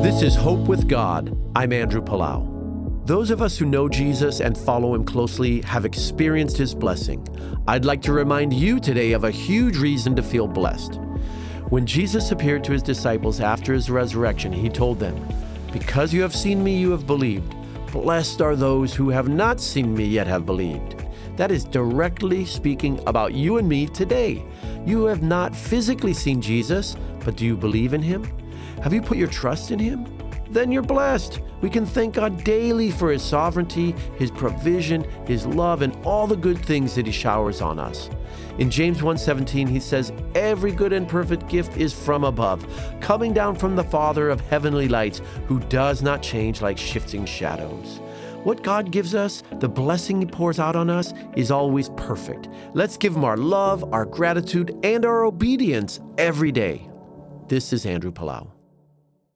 This is Hope with God. I'm Andrew Palau. Those of us who know Jesus and follow him closely have experienced his blessing. I'd like to remind you today of a huge reason to feel blessed. When Jesus appeared to his disciples after his resurrection, he told them, Because you have seen me, you have believed. Blessed are those who have not seen me yet have believed. That is directly speaking about you and me today. You have not physically seen Jesus, but do you believe in him? Have you put your trust in him? Then you're blessed. We can thank God daily for his sovereignty, his provision, his love, and all the good things that he showers on us. In James 1:17 he says, "Every good and perfect gift is from above, coming down from the Father of heavenly lights, who does not change like shifting shadows." What God gives us, the blessing He pours out on us, is always perfect. Let's give Him our love, our gratitude, and our obedience every day. This is Andrew Palau.